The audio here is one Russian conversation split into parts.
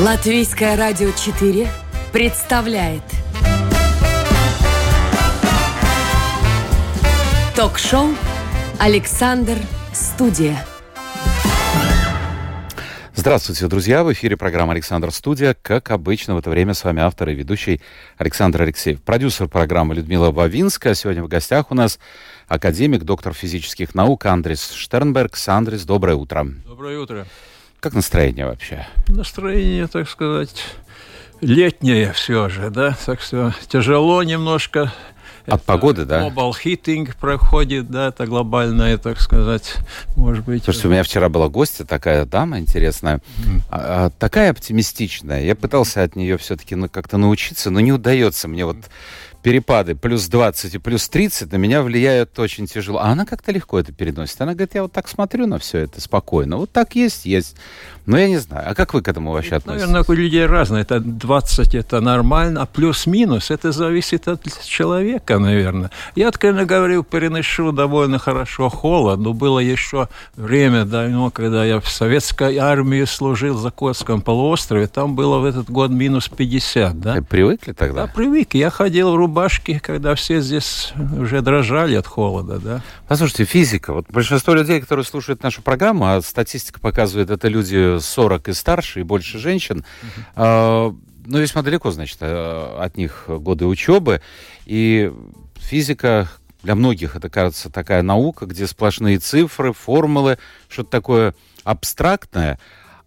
Латвийское радио 4 представляет Ток-шоу «Александр Студия». Здравствуйте, друзья! В эфире программа «Александр Студия». Как обычно, в это время с вами автор и ведущий Александр Алексеев. Продюсер программы Людмила Бавинская. Сегодня в гостях у нас академик, доктор физических наук Андрес Штернберг. Андрес, доброе утро. Доброе утро. Как настроение вообще? Настроение, так сказать, летнее все же, да, так что тяжело немножко. От это погоды, да? Global heating проходит, да, это глобальное, так сказать, может быть. Слушайте, у меня вчера была гостья, такая дама интересная, mm. а, такая оптимистичная. Я пытался от нее все-таки ну, как-то научиться, но не удается мне вот перепады плюс 20 и плюс 30 на меня влияют очень тяжело. А она как-то легко это переносит. Она говорит, я вот так смотрю на все это спокойно. Вот так есть, есть. Но я не знаю. А как вы к этому вообще относитесь? Наверное, у людей разное. Это 20 это нормально, а плюс-минус это зависит от человека, наверное. Я, откровенно говорю, переношу довольно хорошо холод, но было еще время давно, когда я в советской армии служил за Котском полуострове, там было в этот год минус 50, да? Вы привыкли тогда? Да, привык. Я ходил в рубашке, когда все здесь уже дрожали от холода, да? Послушайте, физика. Вот большинство людей, которые слушают нашу программу, а статистика показывает, это люди 40 и старше, и больше женщин. Uh-huh. Ну, весьма далеко, значит, э, от них годы учебы. И физика для многих это, кажется, такая наука, где сплошные цифры, формулы, что-то такое абстрактное.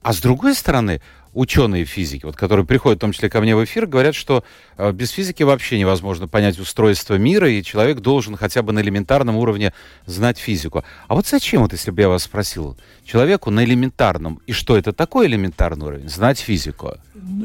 А с другой стороны, ученые физики, вот, которые приходят в том числе ко мне в эфир, говорят, что э, без физики вообще невозможно понять устройство мира, и человек должен хотя бы на элементарном уровне знать физику. А вот зачем, вот если бы я вас спросил, человеку на элементарном, и что это такое элементарный уровень, знать физику?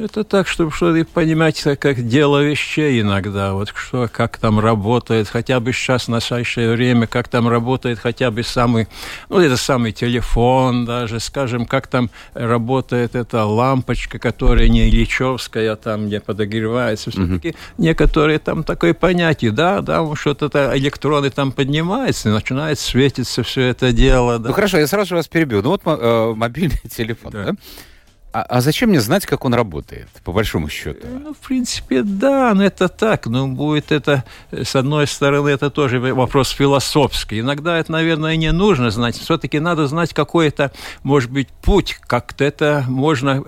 Это так, чтобы что понимать, как дело вещей иногда, вот что, как там работает, хотя бы сейчас, в настоящее время, как там работает хотя бы самый, ну, это самый телефон даже, скажем, как там работает эта лампочка, которая не Ильичевская, а там, где подогревается, все-таки mm-hmm. некоторые там такое понятие, да, да, что-то электроны там поднимаются, начинает светиться все это дело. Да. Ну, хорошо, я сразу же вас перебью. Ну, вот э, мобильный телефон, да? да? А, а зачем мне знать, как он работает, по большому счету? Ну, в принципе, да, но это так. Но будет это, с одной стороны, это тоже вопрос философский. Иногда это, наверное, не нужно знать. Все-таки надо знать какой-то, может быть, путь, как-то это можно,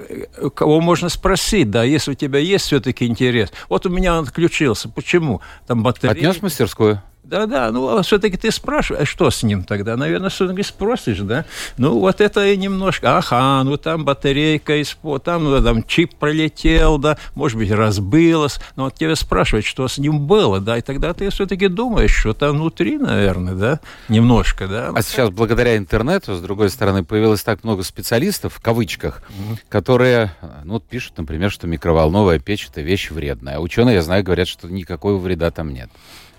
кого можно спросить, да, если у тебя есть все-таки интерес. Вот у меня он отключился. Почему? Там батарея... Отнес в мастерскую? Да-да, ну, а все-таки ты спрашиваешь, а что с ним тогда? Наверное, все-таки спросишь, да? Ну, вот это и немножко, ага, ну, там батарейка, испо, там, ну, там чип пролетел, да, может быть, разбилось, но вот тебя спрашивают, что с ним было, да, и тогда ты все-таки думаешь, что там внутри, наверное, да, немножко, да. А сейчас, благодаря интернету, с другой стороны, появилось так много специалистов, в кавычках, mm-hmm. которые, ну, вот пишут, например, что микроволновая печь – это вещь вредная, а ученые, я знаю, говорят, что никакого вреда там нет.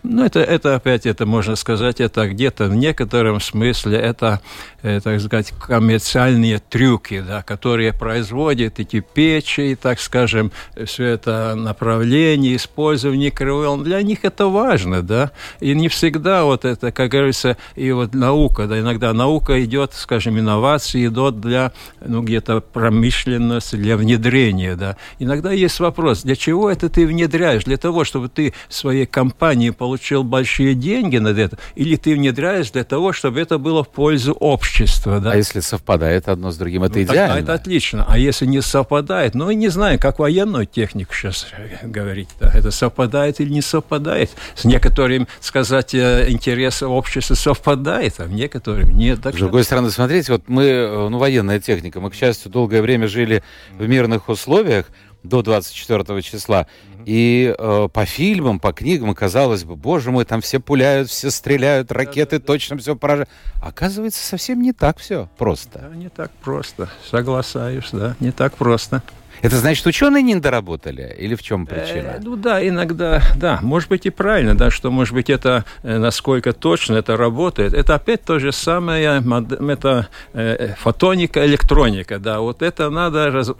Ну, это, это опять, это можно сказать, это где-то в некотором смысле это, э, так сказать, коммерциальные трюки, да, которые производят эти печи, так скажем, все это направление, использование микроволн. Для них это важно, да, и не всегда вот это, как говорится, и вот наука, да, иногда наука идет, скажем, инновации идут для, ну, где-то промышленности, для внедрения, да. Иногда есть вопрос, для чего это ты внедряешь? Для того, чтобы ты своей компании получил получил большие деньги над это, или ты внедряешь для того, чтобы это было в пользу общества. Да? А если совпадает одно с другим, это ну, идеально? это отлично. А если не совпадает, ну, не знаю, как военную технику сейчас говорить, да, это совпадает или не совпадает. С некоторым, сказать, э, интересы общества совпадает, а в некоторым нет. Так с другой что... стороны, смотрите, вот мы, э, ну, военная техника, мы, к счастью, долгое время жили в мирных условиях, до 24 числа. И э, по фильмам, по книгам казалось бы, боже мой, там все пуляют, все стреляют, ракеты да, да, точно все поражают. Оказывается, совсем не так все просто. Да, не так просто. Согласаюсь, да, не так просто. Это значит, ученые не доработали? Или в чем причина? Э, ну да, иногда, да, может быть и правильно, да, что, может быть, это, э, насколько точно это работает, это опять то же самое, это э, фотоника, электроника, да, вот это надо, раз,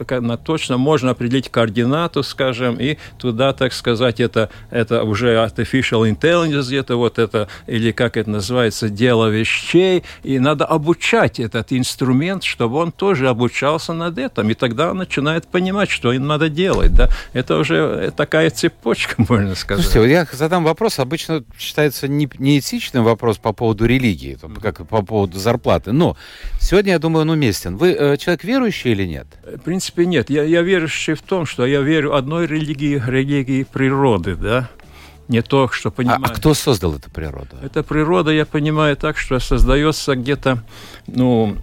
точно можно определить координату, скажем, и туда, так сказать, это, это уже artificial intelligence, где-то вот это, или как это называется, дело вещей, и надо обучать этот инструмент, чтобы он тоже обучался над этим, и тогда он начинает понимать, понимать, что им надо делать, да. Это уже такая цепочка, можно сказать. Слушайте, я задам вопрос, обычно считается не, неэтичным вопрос по поводу религии, как по поводу зарплаты, но сегодня, я думаю, он уместен. Вы э, человек верующий или нет? В принципе, нет. Я, я верующий в том, что я верю одной религии, религии природы, да, не то, что понимаю. А, а кто создал эту природу? Эта природа, я понимаю так, что создается где-то, ну,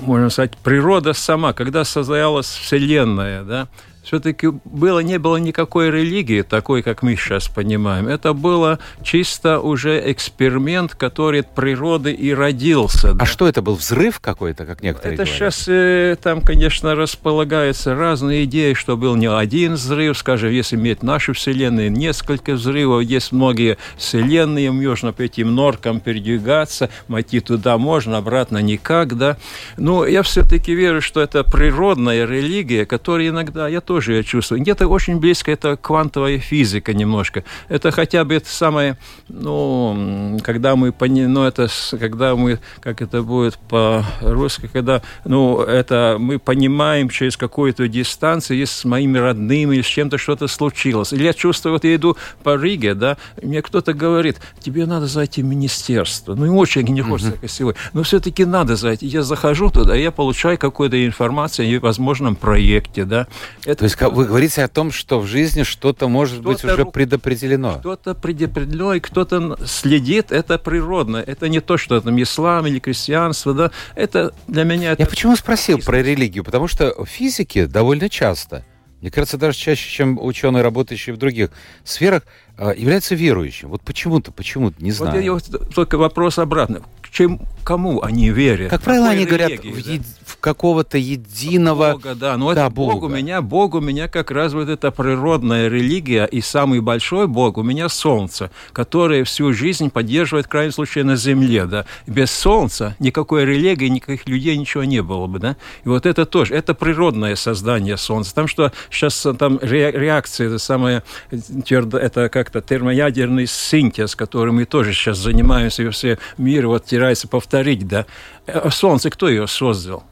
можно сказать, природа сама, когда создавалась Вселенная, да, все-таки было, не было никакой религии, такой, как мы сейчас понимаем. Это было чисто уже эксперимент, который от природы и родился. А да. что это был, взрыв какой-то, как некоторые Это говорят? сейчас э, там, конечно, располагаются разные идеи, что был не один взрыв, скажем, если иметь нашу Вселенную, несколько взрывов, есть многие Вселенные, можно по этим норкам передвигаться, найти туда можно, обратно никак, да. Но я все-таки верю, что это природная религия, которая иногда, я тоже тоже я чувствую. Где-то очень близко это квантовая физика немножко. Это хотя бы это самое, ну, когда мы, ну, это, когда мы, как это будет по-русски, когда, ну, это мы понимаем через какую-то дистанцию, если с моими родными или с чем-то что-то случилось. Или я чувствую, вот я иду по Риге, да, мне кто-то говорит, тебе надо зайти в министерство. Ну, и очень не хочется, как сегодня. Но все-таки надо зайти. Я захожу туда, я получаю какую-то информацию о возможном проекте, да. Это то есть вы говорите о том, что в жизни что-то может что быть уже предопределено? Что-то предопределено, и кто-то следит, это природно. Это не то, что там ислам или крестьянство, да. Это для меня... Это... Я почему спросил про религию? Потому что в физике довольно часто, мне кажется, даже чаще, чем ученые, работающие в других сферах, а, являются верующим. Вот почему-то, почему-то, не знаю. Вот только вопрос обратно чем, кому они верят. Как правило, они говорят да? в, е- в какого-то единого Бога, да. Но да, это Бог Бога. у меня, Бог у меня как раз вот эта природная религия, и самый большой Бог у меня Солнце, которое всю жизнь поддерживает, в крайнем случае, на Земле, да. Без Солнца никакой религии, никаких людей, ничего не было бы, да. И вот это тоже, это природное создание Солнца. Там что сейчас там реакция, это самое, это как-то термоядерный синтез, которым мы тоже сейчас занимаемся, и все мир вот старается повторить, да. А Солнце кто ее создал?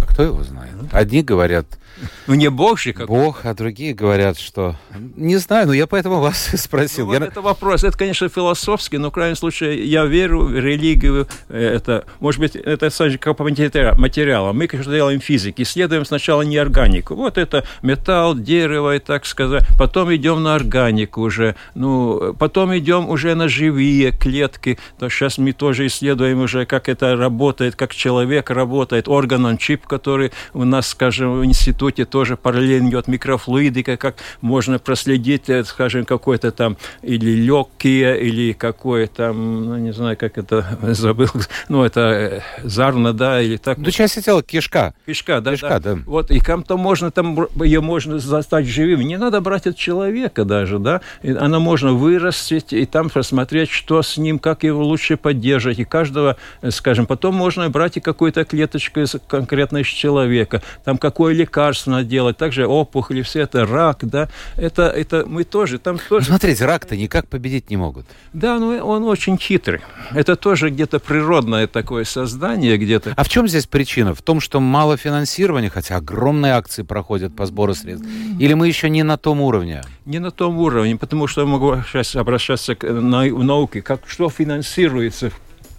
А кто его знает? Одни говорят, ну, не Бог же как Бог, а другие говорят, что... Не знаю, но я поэтому вас спросил. Ну, я... вот Это вопрос, это, конечно, философский, но в крайнем случае я верю в религию. Это, может быть, это как по материалам. Мы, конечно, делаем физики, исследуем сначала неорганику. Вот это металл, дерево, и так сказать. Потом идем на органику уже. Ну, потом идем уже на живые клетки. То сейчас мы тоже исследуем уже, как это работает, как человек работает, орган, чип, который у нас, скажем, в институте институте тоже параллельно идет микрофлуидика, как можно проследить, э, скажем, какой-то там или легкие, или какое там, ну, не знаю, как это забыл, ну, это э, зарна, да, или так. Ну, часть тела, кишка. Кишка, да, кишка, да. да. Вот, и там-то можно, там ее можно застать живым. Не надо брать от человека даже, да. И она можно вырастить и там посмотреть, что с ним, как его лучше поддерживать. И каждого, э, скажем, потом можно брать и какую-то клеточку из конкретно из человека. Там какое лекарство лекарственно делать, также опухоли, все это рак, да, это, это мы тоже, там тоже... Смотрите, рак-то никак победить не могут. Да, но он очень хитрый. Это тоже где-то природное такое создание где-то. А в чем здесь причина? В том, что мало финансирования, хотя огромные акции проходят по сбору средств? Или мы еще не на том уровне? Не на том уровне, потому что я могу сейчас обращаться к науке, как что финансируется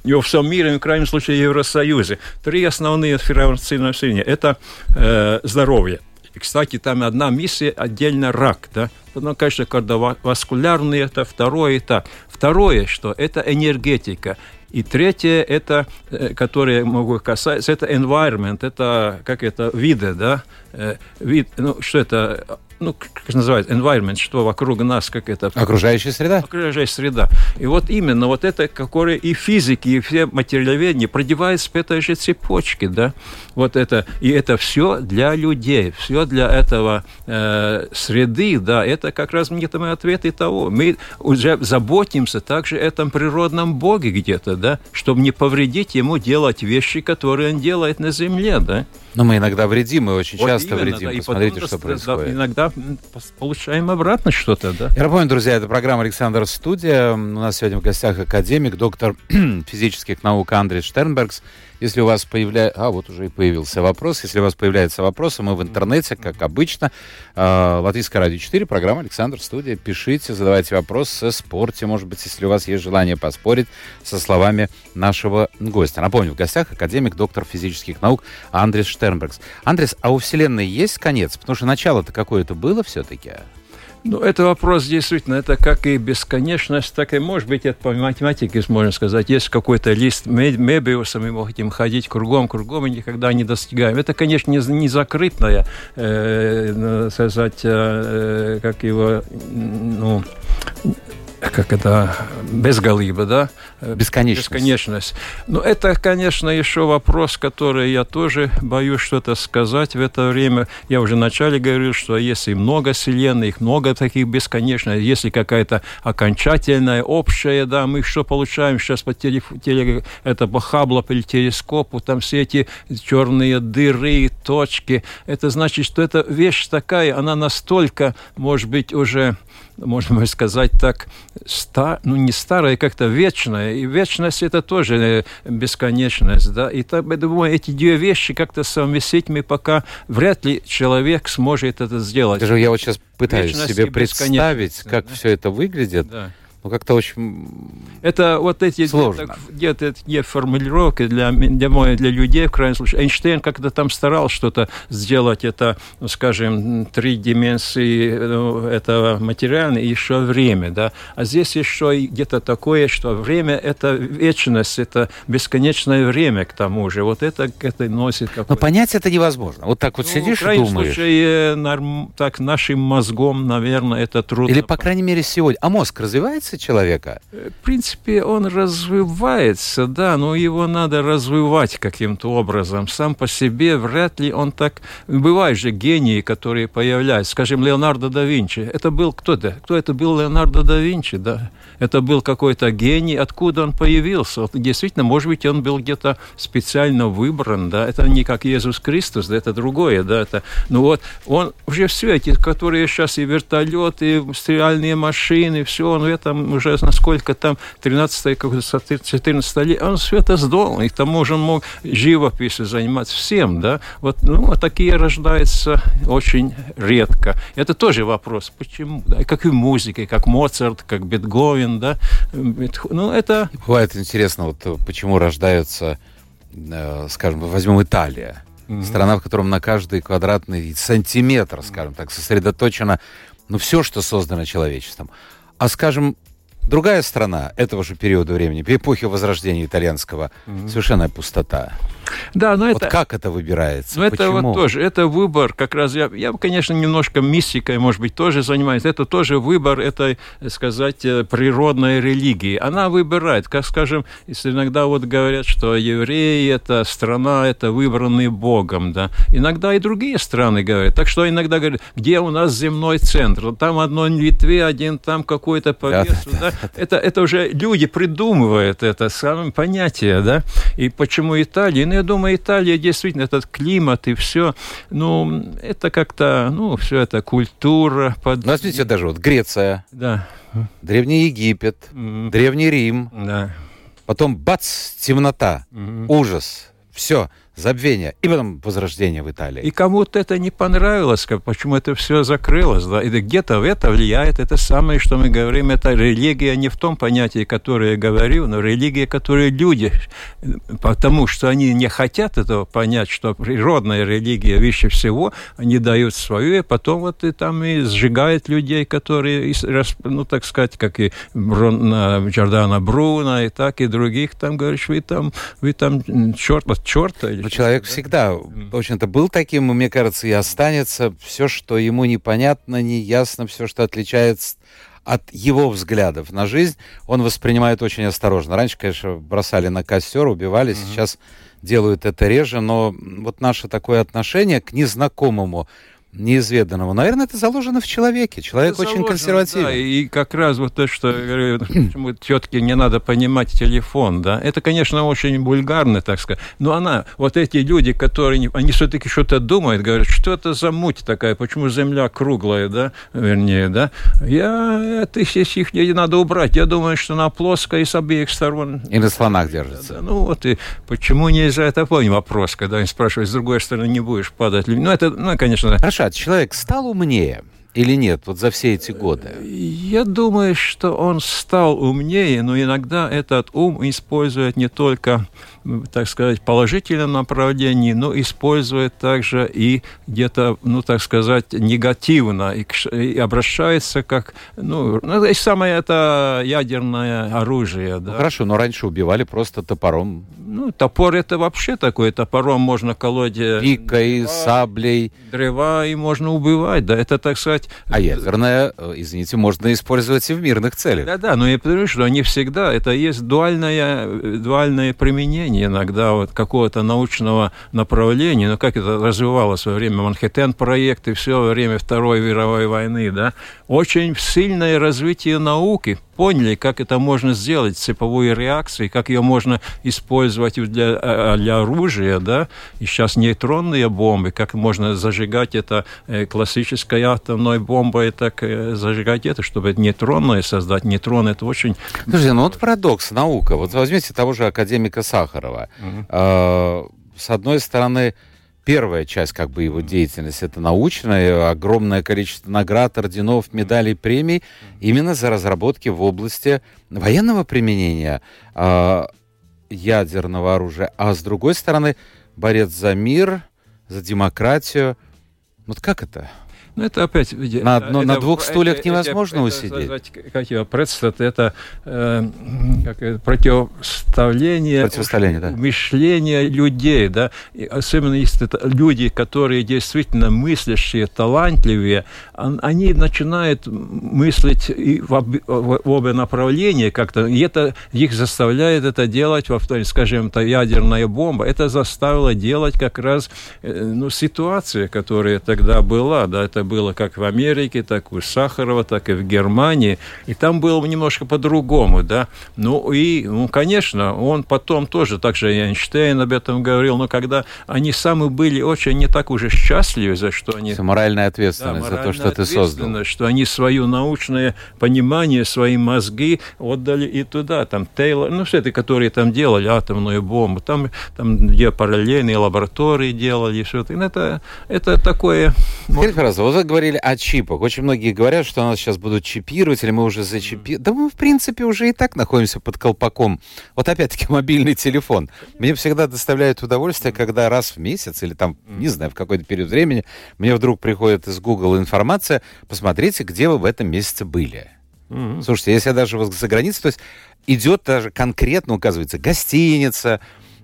и во всем мире, в крайнем случае, Евросоюзе. Три основные финансирования – это э, здоровье. И, кстати, там одна миссия отдельно рак, да. Ну, конечно, кардиоваскулярный это второе это. Второе, что это энергетика. И третье, это, э, которое могу касаться, это environment, это, как это, виды, да, э, вид, ну, что это, ну, как называется, environment, что вокруг нас, как это... Окружающая среда. Окружающая среда. И вот именно вот это, которое и физики, и все материаловедения продеваются в этой же цепочке, да, вот это, и это все для людей, все для этого э, среды, да, это как раз где-то мы ответы того. Мы уже заботимся также о этом природном боге где-то, да, чтобы не повредить ему делать вещи, которые он делает на земле, да. Но мы иногда вредим, мы очень вот часто именно, вредим. Да, Посмотрите, что происходит. Иногда получаем обратно что-то, да. Я напомню, друзья, это программа «Александр Студия». У нас сегодня в гостях академик, доктор физических наук Андрей Штернбергс Если у вас появляется... А, вот уже и появился вопрос. Если у вас появляются вопросы, мы в интернете, как обычно, э, Латвийское радио 4, программа «Александр Студия». Пишите, задавайте вопросы, спорьте, может быть, если у вас есть желание поспорить со словами нашего гостя. Напомню, в гостях академик, доктор физических наук Андрес Штернбергс. Андрес, а у Вселенной есть конец? Потому что начало-то какое-то было все-таки? Ну, это вопрос действительно, это как и бесконечность, так и, может быть, это по математике можно сказать. Есть какой-то лист Мебиуса, мы можем ходить кругом, кругом и никогда не достигаем. Это, конечно, не, не закрытная, э, сказать, э, как его, ну, как это, безголиба, да? Бесконечность. Бесконечность. Но это, конечно, еще вопрос, который я тоже боюсь что-то сказать в это время. Я уже вначале говорил, что если много вселенной, их много таких бесконечных, если какая-то окончательная, общая, да, мы что получаем сейчас по теле, это по Хаббла или телескопу, там все эти черные дыры, точки, это значит, что эта вещь такая, она настолько, может быть, уже можно сказать так, ста, ну не старая, как-то вечная. И вечность это тоже э, бесконечность. Да? И так, я думаю, эти две вещи как-то совместить мы пока вряд ли человек сможет это сделать. Даже я вот сейчас пытаюсь вечность себе представить, как да. все это выглядит. Да ну, как-то очень Это вот эти сложно. где-то где формулировки для, для, для людей, в крайнем случае. Эйнштейн как-то там старался что-то сделать, это, скажем, три дименсии ну, этого материального и еще время, да. А здесь еще где-то такое, что время – это вечность, это бесконечное время к тому же. Вот это, это носит Но понять это невозможно. Вот так вот ну, сидишь и думаешь. Случае, норм, так нашим мозгом, наверное, это трудно. Или, по крайней мере, сегодня. А мозг развивается развивается человека? В принципе, он развивается, да, но его надо развивать каким-то образом. Сам по себе вряд ли он так... Бывают же гении, которые появляются. Скажем, Леонардо да Винчи. Это был кто-то? Кто это был Леонардо да Винчи, да? Это был какой-то гений. Откуда он появился? Вот, действительно, может быть, он был где-то специально выбран, да? Это не как Иисус Христос, да, это другое, да? Это, ну вот, он уже все эти, которые сейчас и вертолеты, и стреляные машины, все, он в этом уже насколько там 13 14 лет, он все это сдал, и к тому же он мог живописью заниматься всем, да, вот, ну, а такие рождаются очень редко. Это тоже вопрос, почему, да, и как и музыка, как Моцарт, как Бетговен, да, ну, это... Бывает интересно, вот почему рождаются, э, скажем, возьмем Италия, mm-hmm. страна, в котором на каждый квадратный сантиметр, скажем так, сосредоточено ну, все, что создано человечеством. А, скажем, Другая страна этого же периода времени, эпохи Возрождения итальянского, mm-hmm. совершенная пустота. Да, но вот это... как это выбирается? Ну, это вот тоже, это выбор, как раз я, я, конечно, немножко мистикой, может быть, тоже занимаюсь. Это тоже выбор этой, сказать, э, природной религии. Она выбирает, как, скажем, если иногда вот говорят, что евреи – это страна, это выбранный Богом, да. Иногда и другие страны говорят. Так что иногда говорят, где у нас земной центр? Там одно Литве, один там какой-то по весу, да. да. Это, это уже люди придумывают это, самое понятие, да. И почему Италия? Ну, я думаю, Италия действительно этот климат и все, ну, это как-то, ну, все это культура. Под... Ну, смотрите, даже вот Греция, да. Древний Египет, mm-hmm. Древний Рим, да. потом бац, темнота, mm-hmm. ужас, все забвение и потом возрождение в Италии. И кому-то это не понравилось, почему это все закрылось, да, и где-то в это влияет это самое, что мы говорим, это религия не в том понятии, которое я говорил, но религия, которую люди, потому что они не хотят этого понять, что природная религия выше всего, они дают свою, и потом вот и там и сжигают людей, которые, ну, так сказать, как и Брун, Джордана Бруна, и так, и других, там, говоришь, вы там, вы там черт черта, но человек да? всегда, в общем-то, был таким, и, мне кажется, и останется. Все, что ему непонятно, неясно, все, что отличается от его взглядов на жизнь, он воспринимает очень осторожно. Раньше, конечно, бросали на костер, убивали, mm-hmm. сейчас делают это реже, но вот наше такое отношение к незнакомому неизведанного. Наверное, это заложено в человеке. Человек это очень заложено, консервативен. Да, и как раз вот то, что почему тетке не надо понимать телефон, да, это, конечно, очень вульгарно, так сказать. Но она, вот эти люди, которые, они все-таки что-то думают, говорят, что это за муть такая, почему Земля круглая, да, вернее, да. Я, это их не надо убрать. Я думаю, что она плоская и с обеих сторон. И на слонах держится. Да, ну вот и почему нельзя, это понял вопрос, когда они спрашивают, с другой стороны, не будешь падать. Ну, это, ну, конечно... Хорошо, Рашад, человек стал умнее или нет, вот за все эти годы? Я думаю, что он стал умнее, но иногда этот ум использует не только так сказать, положительном направлении, но использует также и где-то, ну, так сказать, негативно, и, и обращается как, ну, ну, и самое это ядерное оружие. Да. Ну, хорошо, но раньше убивали просто топором. Ну, топор это вообще такое, топором можно колоть... Э, Пикой, дрова, саблей. Древа и можно убивать, да, это, так сказать... А ядерное, э, извините, можно использовать и в мирных целях. Да-да, но я понимаю, что не всегда, это есть дуальное, э, дуальное применение направлении иногда вот какого-то научного направления, ну как это развивалось во время Манхэттен-проекта и все время Второй мировой войны, да, очень сильное развитие науки, поняли, как это можно сделать, цеповую реакцию, как ее можно использовать для, а, для оружия, да, и сейчас нейтронные бомбы, как можно зажигать это э, классической атомной бомбой, так э, зажигать это, чтобы нейтронное создать. Нейтрон это очень... Подожди, ну вот парадокс, наука. Вот возьмите того же академика Сахарова. Угу. С одной стороны, первая часть как бы его деятельности это научная, огромное количество наград, орденов, медалей, премий именно за разработки в области военного применения э, ядерного оружия, а с другой стороны борец за мир, за демократию. Вот как это? Ну, это опять... На, это, на двух стульях это, невозможно это, усидеть. Это, как его, Предстат, это э, как, противоставление, противоставление да. мышления людей, да, и особенно если это люди, которые действительно мыслящие, талантливые, они начинают мыслить и в, об, в обе направления как-то, и это их заставляет это делать, во скажем, то ядерная бомба, это заставило делать как раз э, ну, ситуация, которая тогда была, да, это было как в Америке, так и у Сахарова, так и в Германии. И там было немножко по-другому, да. Ну и, ну, конечно, он потом тоже, так же и Эйнштейн об этом говорил, но когда они сами были очень не так уже счастливы, за что они... Моральная ответственность да, за то, что ты создал. Что они свое научное понимание, свои мозги отдали и туда. Там Тейлор, ну все это, которые там делали атомную бомбу, там, там где параллельные лаборатории делали, все это. Это, это такое... Скажите, пожалуйста, вот вы говорили о чипах. Очень многие говорят, что нас сейчас будут чипировать, или мы уже зачипировали. Да мы, в принципе, уже и так находимся под колпаком. Вот опять-таки мобильный телефон. Мне всегда доставляет удовольствие, когда раз в месяц, или там, не знаю, в какой-то период времени, мне вдруг приходит из Google информация, посмотрите, где вы в этом месяце были. Mm-hmm. Слушайте, если я даже за границей, то есть идет даже конкретно, указывается, гостиница,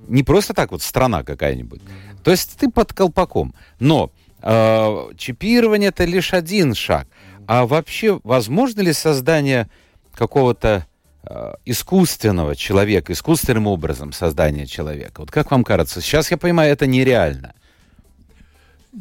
не просто так вот страна какая-нибудь. То есть ты под колпаком. Но э, чипирование это лишь один шаг. А вообще, возможно ли создание какого-то э, искусственного человека, искусственным образом создания человека? Вот как вам кажется? Сейчас я понимаю, это нереально.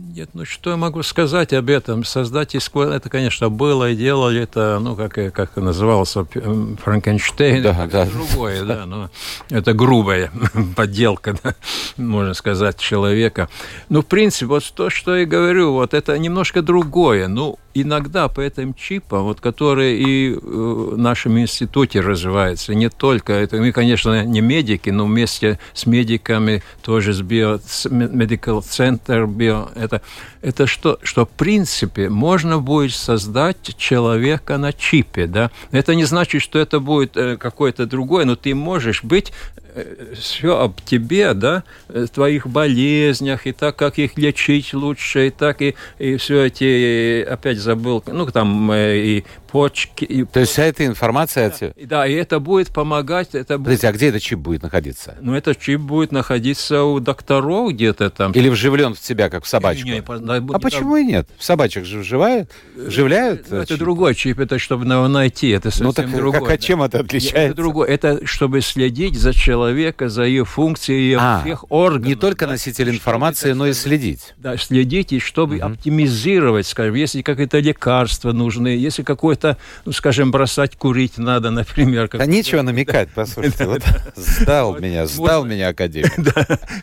Нет, ну что я могу сказать об этом? Создать искусство, это, конечно, было и делали это, ну, как, как назывался Франкенштейн, да, это да. другое, да, но это грубая подделка, да, можно сказать, человека. Ну, в принципе, вот то, что я говорю, вот это немножко другое. Ну, иногда по этим чипам, вот, которые и в нашем институте развиваются, не только, это мы, конечно, не медики, но вместе с медиками тоже с био, Center, био, это, это что, что в принципе можно будет создать человека на чипе, да, это не значит, что это будет э, какой-то другой, но ты можешь быть Э, все об тебе, да, э, твоих болезнях, и так, как их лечить лучше, и так, и, и все эти, опять забыл, ну, там и почки. И То есть вся эта информация... Да, да, и это будет помогать. Это будет... Подождите, а где этот чип будет находиться? Ну, этот чип будет находиться у докторов где-то там. Или вживлен в тебя, как в собачку? Не, не, а не, почему и нет? В собачек же вживают, вживляют ну, Это чип? другой чип, это чтобы найти, это совсем ну, так другой. Как, а чем это отличается? Это другое, это чтобы следить за человека, за ее функцией, а, всех органов. Не только носитель информации, но и следить. Да, следить, и чтобы угу. оптимизировать, скажем, если какие-то лекарства нужны, если какое-то, ну, скажем, бросать курить надо, например. Да нечего намекать, послушайте, вот сдал меня, сдал меня академик.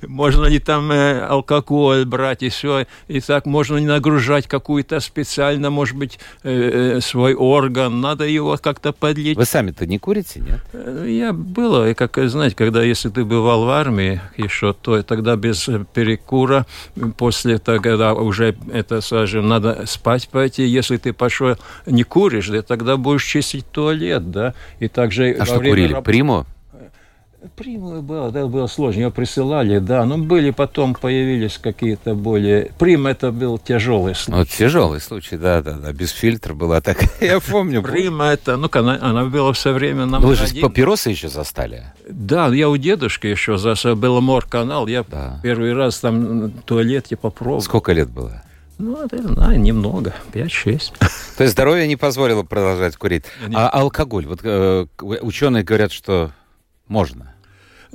Можно ли там э, алкоголь брать и и так можно не нагружать какую-то специально, может быть, э, э, свой орган, надо его как-то подлить. Вы сами-то не курите, нет? Я было, и как знаете, когда если ты бывал в армии еще, то тогда без перекура, после того, когда уже это, скажем, надо спать пойти, если ты пошел не куришь, да, тогда будешь чистить туалет, да, и также... А что курили? Раб... Приму? Приму было, да, было сложно, ее присылали, да, но были потом, появились какие-то более... Прим это был тяжелый случай. Вот тяжелый случай, да, да, да, без фильтра была так, я помню. Прим это, ну, она, она была все время нам... Вы же папиросы еще застали? Да, я у дедушки еще застал, был Мор-канал, я да. первый раз там в туалете попробовал. Сколько лет было? Ну, это, да, немного, 5-6. То есть здоровье не позволило продолжать курить. А алкоголь? Вот э, ученые говорят, что можно.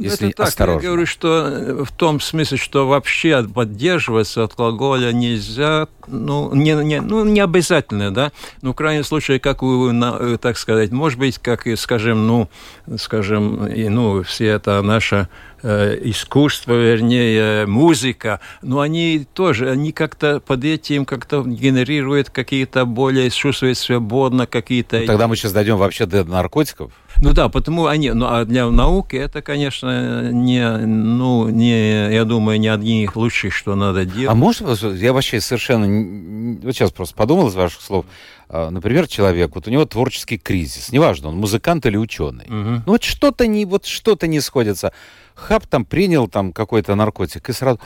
Ну, если это так, осторожно. я говорю, что э, в том смысле, что вообще поддерживаться от алкоголя нельзя, ну, не, не, ну, не обязательно, да, но в крайнем случае, как вы, э, так сказать, может быть, как, скажем, ну, скажем, и, ну, все это наша искусство, вернее, музыка, но они тоже, они как-то под этим как-то генерируют какие-то более, чувствуют свободно какие-то... Ну, тогда мы сейчас дойдем вообще до наркотиков. Ну да, потому они, ну а для науки это, конечно, не, ну, не, я думаю, не одни из лучших, что надо делать. А может, я вообще совершенно, вот сейчас просто подумал из ваших слов, а, например, человек, вот у него творческий кризис, неважно, он музыкант или ученый, угу. ну вот что-то не, вот что-то не сходится хап там принял там какой-то наркотик и сразу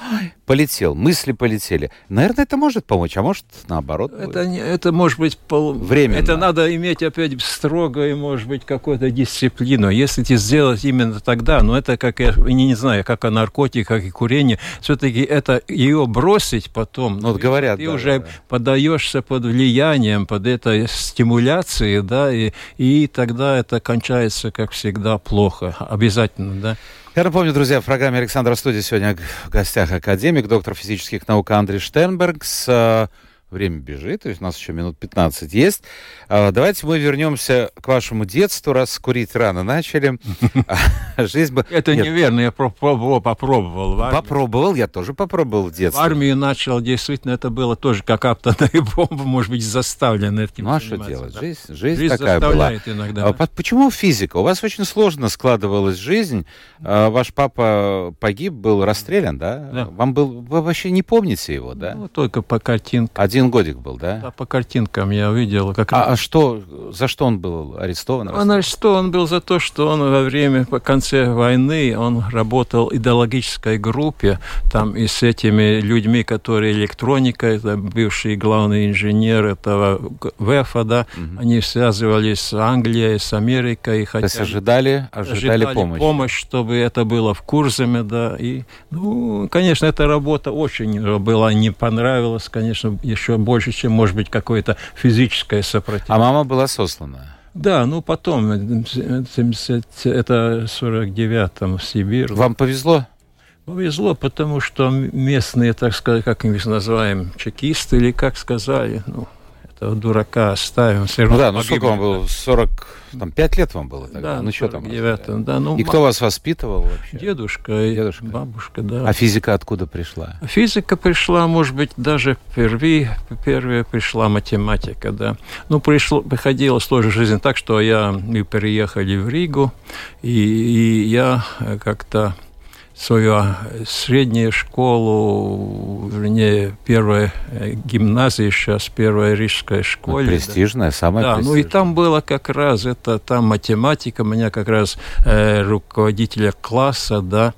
полетел, мысли полетели. Наверное, это может помочь, а может наоборот. Это, не, это может быть пол... временно. Это надо иметь опять строгое, может быть, какую-то дисциплину. Если ты сделать именно тогда, но ну, это как я не, не знаю, как о наркотике, как и курении, все-таки это ее бросить потом. Ну, вот говорят, ты да, уже да. подаешься под влиянием, под этой стимуляцией, да, и, и тогда это кончается, как всегда, плохо, обязательно, да. Я напомню, друзья, в программе Александра Студия сегодня в гостях академик, доктор физических наук Андрей Штернберг с э, Время бежит, то есть у нас еще минут 15 есть. А, давайте мы вернемся к вашему детству, раз курить рано начали. Жизнь бы... Это неверно, я попробовал. Попробовал, я тоже попробовал в детстве. В армию начал, действительно, это было тоже как атомная бомба, может быть, заставлено этим Ну а что делать? Жизнь, такая была. иногда. А почему физика? У вас очень сложно складывалась жизнь. А, ваш папа погиб, был расстрелян, да? Да. Вам был... Вы вообще не помните его, да? Ну, только по картинкам. Один один годик был, да? Да, по картинкам я видел. Как а, а что, за что он был арестован? Он арестован был за то, что он во время, по конце войны, он работал в идеологической группе, там и с этими людьми, которые электроника, это бывший главный инженер этого ВЭФа, да, угу. они связывались с Англией, с Америкой. И хотя То есть ожидали, ожидали, ожидали помощи. помощь, чтобы это было в Курзаме, да, и, ну, конечно, эта работа очень была, не понравилась, конечно, еще еще больше, чем, может быть, какое-то физическое сопротивление. А мама была сослана? Да, ну потом, 70, это 49-м в Сибирь. Вам повезло? Повезло, потому что местные, так сказать, как мы их называем, чекисты, или как сказали, ну, этого дурака оставим. Все равно ну да, ну сколько вам было? 40, там, 5 лет вам было тогда? Да, ну что там? Да, ну, И кто вас воспитывал вообще? Дедушка, Дедушка, бабушка, да. А физика откуда пришла? Физика пришла, может быть, даже впервые, первая пришла математика, да. Ну, пришло, приходила сложная жизнь так, что я, мы переехали в Ригу, и, и я как-то свою среднюю школу, вернее, первая э, гимназия сейчас, первая рижская школа. Ну, престижная, да. самая да, престижная. ну и там было как раз, это там математика, у меня как раз э, руководителя класса, да,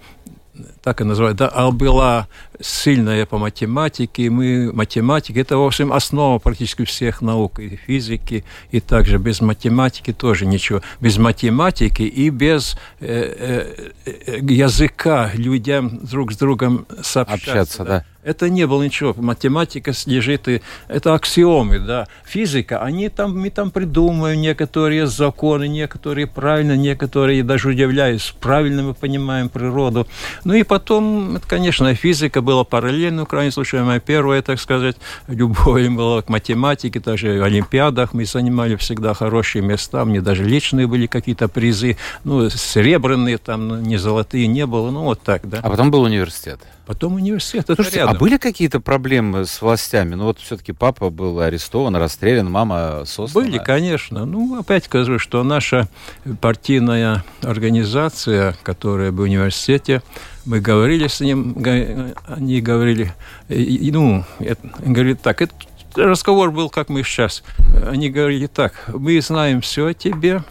так и называют, да, а была сильная по математике, мы математики, это, в общем, основа практически всех наук, и физики, и также без математики тоже ничего. Без математики и без э, э, э языка людям друг с другом сообщаться. Общаться, да. да. Это не было ничего. Математика лежит, и это аксиомы, да. Физика, они там, мы там придумываем некоторые законы, некоторые правильно, некоторые, даже удивляюсь, правильно мы понимаем природу. Ну и потом, это, конечно, физика была параллельно, в крайнем случае, моя первая, так сказать, любовь была к математике, даже в Олимпиадах мы занимали всегда хорошие места, мне даже личные были какие-то призы, ну, серебряные там, не золотые не было, ну, вот так, да. А потом был университет. Потом университет. Слушайте, а были какие-то проблемы с властями? Ну вот все-таки папа был арестован, расстрелян, мама сослана. Были, конечно. Ну, опять скажу, что наша партийная организация, которая в университете, мы говорили с ним, они говорили, ну, это, говорит так, это разговор был, как мы сейчас. Они говорили так, мы знаем все о тебе,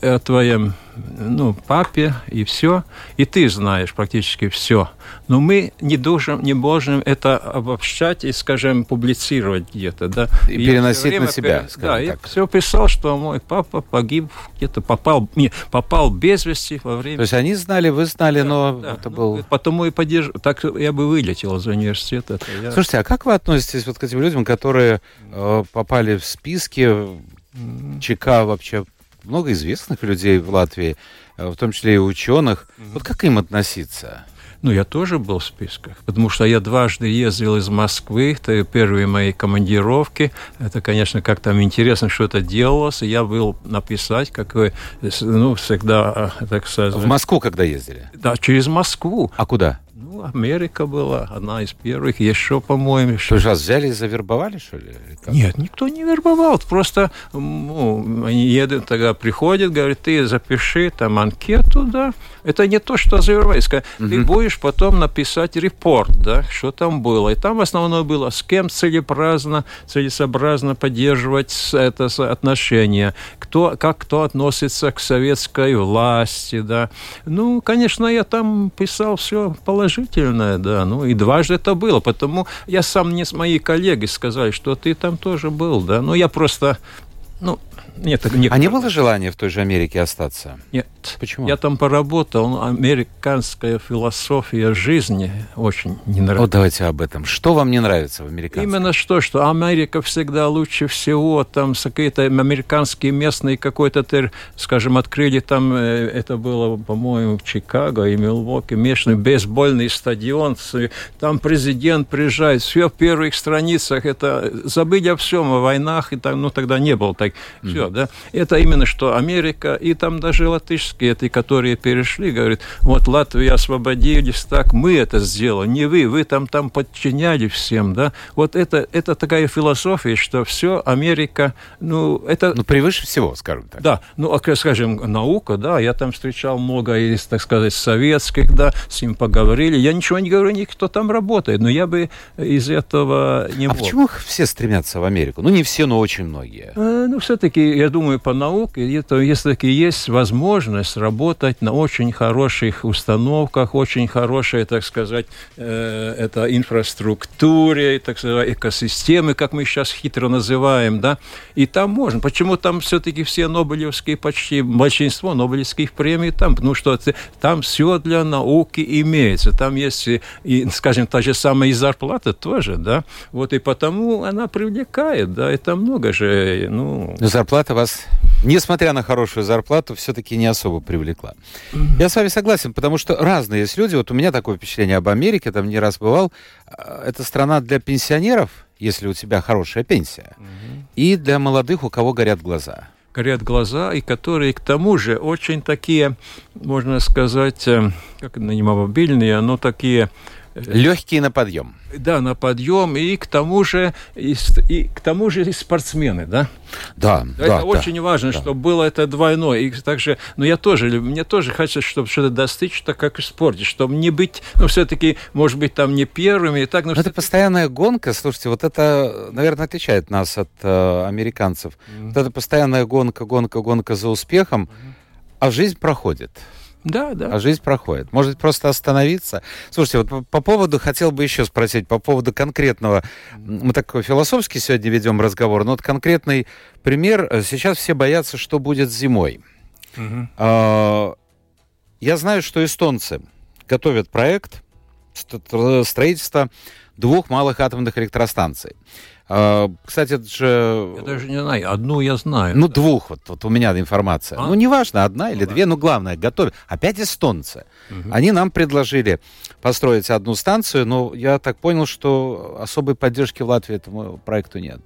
о твоем ну, папе и все, и ты знаешь практически все. Но мы не, должен, не можем это обобщать и, скажем, публицировать где-то. Да? И, и переносить на себя, пер... Да, так. и все писал, что мой папа погиб, где-то попал, не, попал без вести во время... То есть они знали, вы знали, да, но да, это ну, был... Потому и поддерживал. Так я бы вылетел из университета. Я... Слушайте, а как вы относитесь вот к этим людям, которые э, попали в списки ЧК вообще много известных людей в Латвии, э, в том числе и ученых. Mm-hmm. Вот как им относиться? Ну, я тоже был в списках, потому что я дважды ездил из Москвы, это первые мои командировки. Это, конечно, как там интересно, что это делалось. Я был написать, как вы, ну, всегда, э, так сказать... В Москву когда ездили? Да, через Москву. А куда? Ну, Америка была одна из первых, еще, по-моему. Еще... То есть вас взяли и завербовали, что ли? Нет, никто не вербовал. Просто ну, они едут, тогда приходят, говорят, ты запиши там анкету, да. Это не то, что завербовать. Угу. Ты будешь потом написать репорт, да, что там было. И там основное было, с кем целеобразно, целесообразно поддерживать это отношение, кто, как кто относится к советской власти, да. Ну, конечно, я там писал все положительно положительное, да. Ну, и дважды это было. Потому я сам не с моей коллегой сказали, что ты там тоже был, да. Но я просто, ну, нет, нет. А не было желания в той же Америке остаться? Нет. Почему? Я там поработал. Американская философия жизни очень не нравится. Вот давайте об этом. Что вам не нравится в американской? Именно что, что Америка всегда лучше всего. Там какие-то американские местные какой-то, скажем, открыли там, э, это было, по-моему, в Чикаго и Милвоке, местный бейсбольный стадион. Там президент приезжает, все в первых страницах. Это забыть о всем, о войнах. И там, ну, тогда не было так. Все, да, это именно что Америка, и там даже латышские, эти, которые перешли, говорят, вот Латвию освободились, так мы это сделали, не вы, вы там, там подчиняли всем, да, вот это, это такая философия, что все Америка, ну, это... Ну, превыше всего, скажем так. Да, ну, а, скажем, наука, да, я там встречал много из, так сказать, советских, да, с ним поговорили, я ничего не говорю, никто там работает, но я бы из этого не а мог. А почему все стремятся в Америку? Ну, не все, но очень многие. А, ну, все-таки я думаю, по науке, это, если есть возможность работать на очень хороших установках, очень хорошей, так сказать, э, это инфраструктуре, так сказать, экосистемы, как мы сейчас хитро называем, да, и там можно. Почему там все-таки все Нобелевские, почти большинство Нобелевских премий там, потому что там все для науки имеется, там есть, и, скажем, та же самая и зарплата тоже, да, вот и потому она привлекает, да, это много же, ну... Зарплата зарплата вас, несмотря на хорошую зарплату, все-таки не особо привлекла. Я с вами согласен, потому что разные есть люди. Вот у меня такое впечатление об Америке, там не раз бывал. А, это страна для пенсионеров, если у тебя хорошая пенсия, и для молодых, у кого горят глаза горят глаза, и которые к тому же очень такие, можно сказать, э, как не мобильные, но такие Легкие на подъем. Да, на подъем, и к тому же, и, и к тому же и спортсмены, да? Да, это да. Это очень важно, да. чтобы было это двойное. И также, но я тоже, мне тоже хочется, чтобы что-то достичь, так как и в спорте, чтобы не быть, ну, все-таки, может быть, там не первыми и так. Но, но это постоянная гонка, слушайте, вот это, наверное, отличает нас от э, американцев. Mm-hmm. Вот это постоянная гонка, гонка, гонка за успехом, mm-hmm. а жизнь проходит. Да, да. А жизнь проходит. Может просто остановиться. Слушайте, вот по, по поводу, хотел бы еще спросить, по поводу конкретного, мы такой философский сегодня ведем разговор, но вот конкретный пример. Сейчас все боятся, что будет зимой. Угу. А, я знаю, что эстонцы готовят проект строительства двух малых атомных электростанций. А, кстати, это же... Я даже не знаю, одну я знаю. Ну, двух, вот, вот у меня информация. А? Ну, неважно, одна или ну, две, да. но главное, готовят. Опять эстонцы. Угу. Они нам предложили построить одну станцию, но я так понял, что особой поддержки в Латвии этому проекту нет.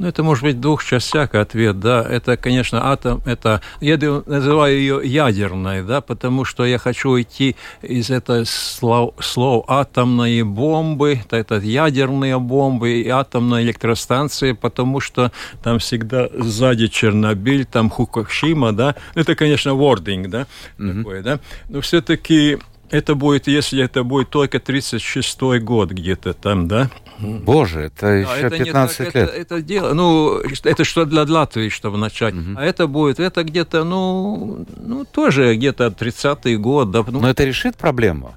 Ну, это может быть в двух частях ответ, да. Это, конечно, атом, это, я называю ее ядерной, да, потому что я хочу уйти из этого слов, слов атомные бомбы, это ядерные бомбы и атомные электростанции, потому что там всегда сзади Чернобыль, там Хукушима, да. Это, конечно, вординг, да, mm-hmm. такой, да. Но все-таки это будет, если это будет только 36-й год где-то там, да? Боже, это да, еще это 15 так, лет. Это, это дело, ну, это что для Латвии, чтобы начать. Угу. А это будет, это где-то, ну, ну тоже где-то 30-й год. Да, Но это решит проблему?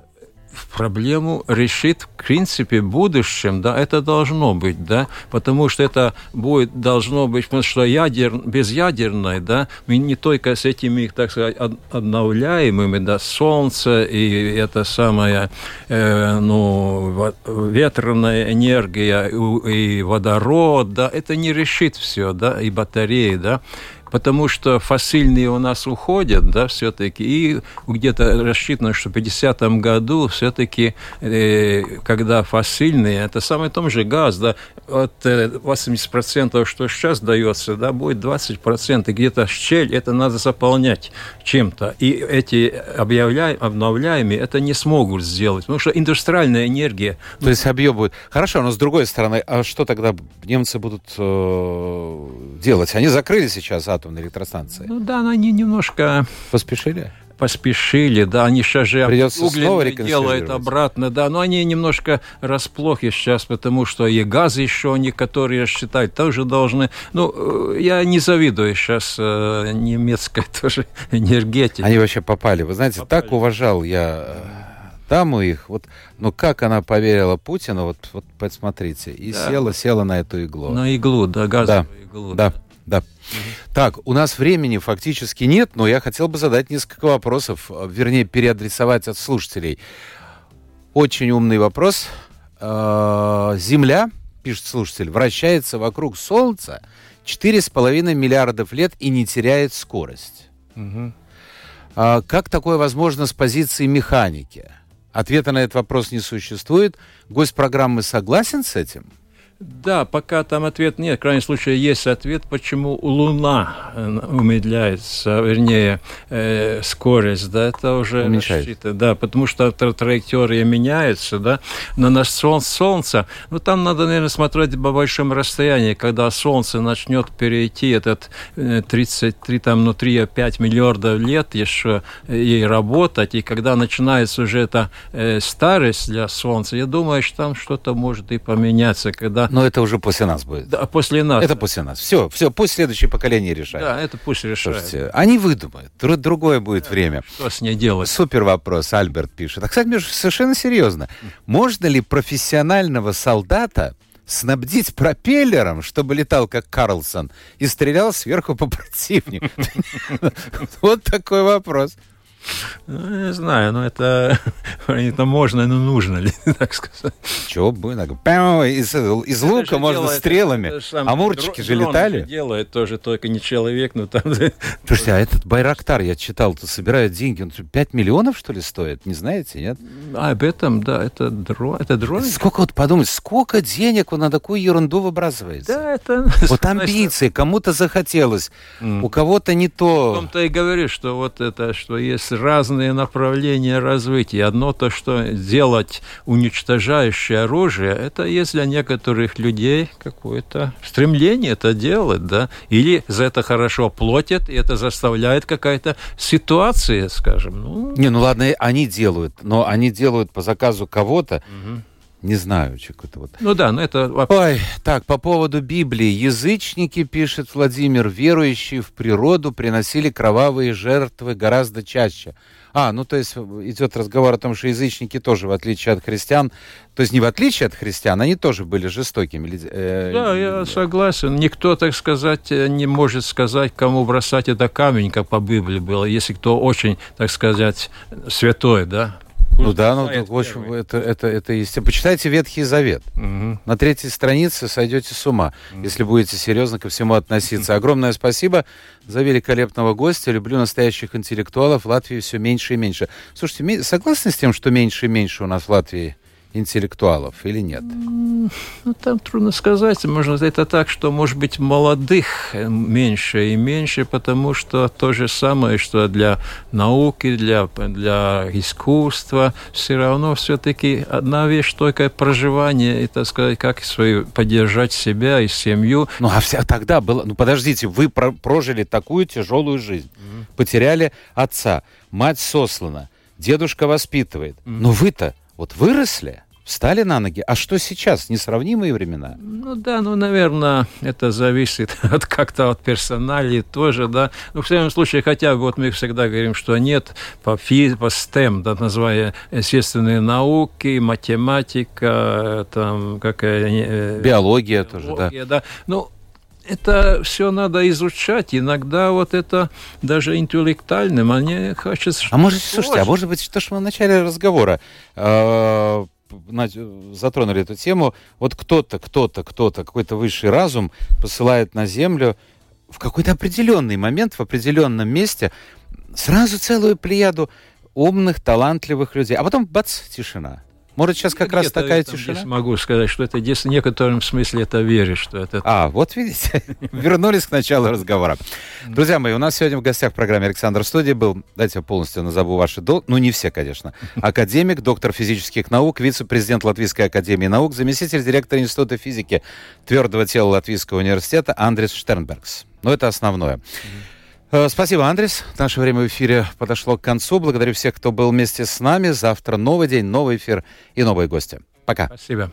Проблему решит, в принципе, в будущем, да, это должно быть, да, потому что это будет, должно быть, потому что ядер, безъядерной, да, мы не только с этими, так сказать, обновляемыми, да, солнце и это самое, э, ну, ветреная энергия и водород, да, это не решит все, да, и батареи, да, потому что фасильные у нас уходят, да, все-таки, и где-то рассчитано, что в 50-м году все-таки, э, когда фасильные, это самый том же газ, да, от 80%, э, что сейчас дается, да, будет 20%, где-то щель, это надо заполнять чем-то, и эти объявляем, обновляемые это не смогут сделать, потому что индустриальная энергия... То есть объем будет... Хорошо, но с другой стороны, а что тогда немцы будут э, делать? Они закрыли сейчас от атомной электростанции. Ну да, они немножко... Поспешили? поспешили, да, они сейчас же Придется делают обратно, да, но они немножко расплохи сейчас, потому что и газ еще некоторые считают тоже должны, ну, э, я не завидую сейчас э, немецкой тоже энергетике. Они вообще попали, вы знаете, попали. так уважал я э, даму их, вот, но как она поверила Путину, вот, вот посмотрите, и да. села, села на эту иглу. На иглу, да, газовую да. иглу. Да. да. Да. Угу. Так, у нас времени фактически нет, но я хотел бы задать несколько вопросов, э, вернее, переадресовать от слушателей. Очень умный вопрос. Э, Земля, пишет слушатель, вращается вокруг Солнца 4,5 миллиардов лет и не теряет скорость. Угу. Как такое возможно с позиции механики? Ответа на этот вопрос не существует. Гость программы согласен с этим? Да, пока там ответ нет. В крайнем случае есть ответ, почему Луна э, умедляется, вернее, э, скорость, да, это уже рассчитано. Да, потому что траектория меняется, да. Но на Солнце, ну там надо, наверное, смотреть по большому расстоянию, когда Солнце начнет перейти этот 33, э, там, ну 3-5 миллиардов лет еще ей работать, и когда начинается уже эта э, старость для Солнца, я думаю, что там что-то может и поменяться, когда но это уже после нас будет. Да, после нас. Это после нас. Все, все, пусть следующее поколение решает. Да, это пусть решает. Слушайте, они выдумают. Другое будет да, время. Что с ней делать? Супер вопрос, Альберт пишет. А, кстати, между совершенно серьезно. Можно ли профессионального солдата снабдить пропеллером, чтобы летал как Карлсон, и стрелял сверху по противнику? Вот такой вопрос. Ну, не знаю, но это, это можно, но нужно ли, так сказать. Чего бы, из, из лука можно делает, стрелами. Это, это Амурчики же летали. Же делает тоже только не человек, но там... Слушайте, а этот Байрактар, я читал, то собирают деньги, он 5 миллионов, что ли, стоит? Не знаете, нет? А, об этом, да, это дрон. Это дрон. Сколько вот подумать, сколько денег он на такую ерунду выбрасывается? Да, это... Вот амбиции, кому-то захотелось, у кого-то не то. В том-то и говорю, что вот это, что есть разные направления развития. Одно то, что делать уничтожающее оружие, это есть для некоторых людей какое-то стремление это делать, да, или за это хорошо платят, и это заставляет какая-то ситуация, скажем. Ну... Не, ну ладно, они делают, но они делают по заказу кого-то, угу Не знаю, какой-то вот. Ну да, но это... Ой, так, по поводу Библии. Язычники, пишет Владимир, верующие в природу приносили кровавые жертвы гораздо чаще. А, ну то есть идет разговор о том, что язычники тоже, в отличие от христиан, то есть не в отличие от христиан, они тоже были жестокими. Э, да, я согласен. Никто, так сказать, не может сказать, кому бросать это камень, как по Библии было, если кто очень, так сказать, святой, да, ну да, ну так, в общем, это, это, это есть. Почитайте Ветхий Завет. Угу. На третьей странице сойдете с ума, угу. если будете серьезно ко всему относиться. Огромное спасибо за великолепного гостя. Люблю настоящих интеллектуалов. В Латвии все меньше и меньше. Слушайте, согласны с тем, что меньше и меньше у нас в Латвии интеллектуалов или нет? Ну, там трудно сказать. Можно это так, что, может быть, молодых меньше и меньше, потому что то же самое, что для науки, для, для искусства, все равно все-таки одна вещь только проживание, и, так сказать, как свою, поддержать себя и семью. Ну, а вся, тогда было... Ну, подождите, вы про прожили такую тяжелую жизнь. Mm-hmm. Потеряли отца, мать сослана, дедушка воспитывает. Mm-hmm. Но вы-то вот выросли, встали на ноги. А что сейчас? Несравнимые времена? Ну да, ну, наверное, это зависит от как-то от персонали тоже, да. Ну, в всяком случае, хотя вот мы всегда говорим, что нет по, фи, по STEM, да, называя естественные науки, математика, там, какая... Э, биология, биология тоже, да. да. Ну, это все надо изучать. Иногда вот это даже интеллектуальным, мне хочется... А может, слушайте, а может быть, то, что мы в начале разговора э, затронули эту тему, вот кто-то, кто-то, кто-то, какой-то высший разум посылает на Землю в какой-то определенный момент, в определенном месте сразу целую плеяду умных, талантливых людей. А потом бац, тишина. Может, сейчас как раз такая тишина? могу сказать, что это в некотором смысле это веришь, что это... А, вот видите, вернулись к началу разговора. Друзья мои, у нас сегодня в гостях в программе Александр Студии был, дайте я полностью назову ваши дол... ну не все, конечно, академик, доктор физических наук, вице-президент Латвийской академии наук, заместитель директора Института физики твердого тела Латвийского университета Андрес Штернбергс. Но ну, это основное. Э, спасибо, Андрес. Наше время в эфире подошло к концу. Благодарю всех, кто был вместе с нами. Завтра новый день, новый эфир и новые гости. Пока. Спасибо.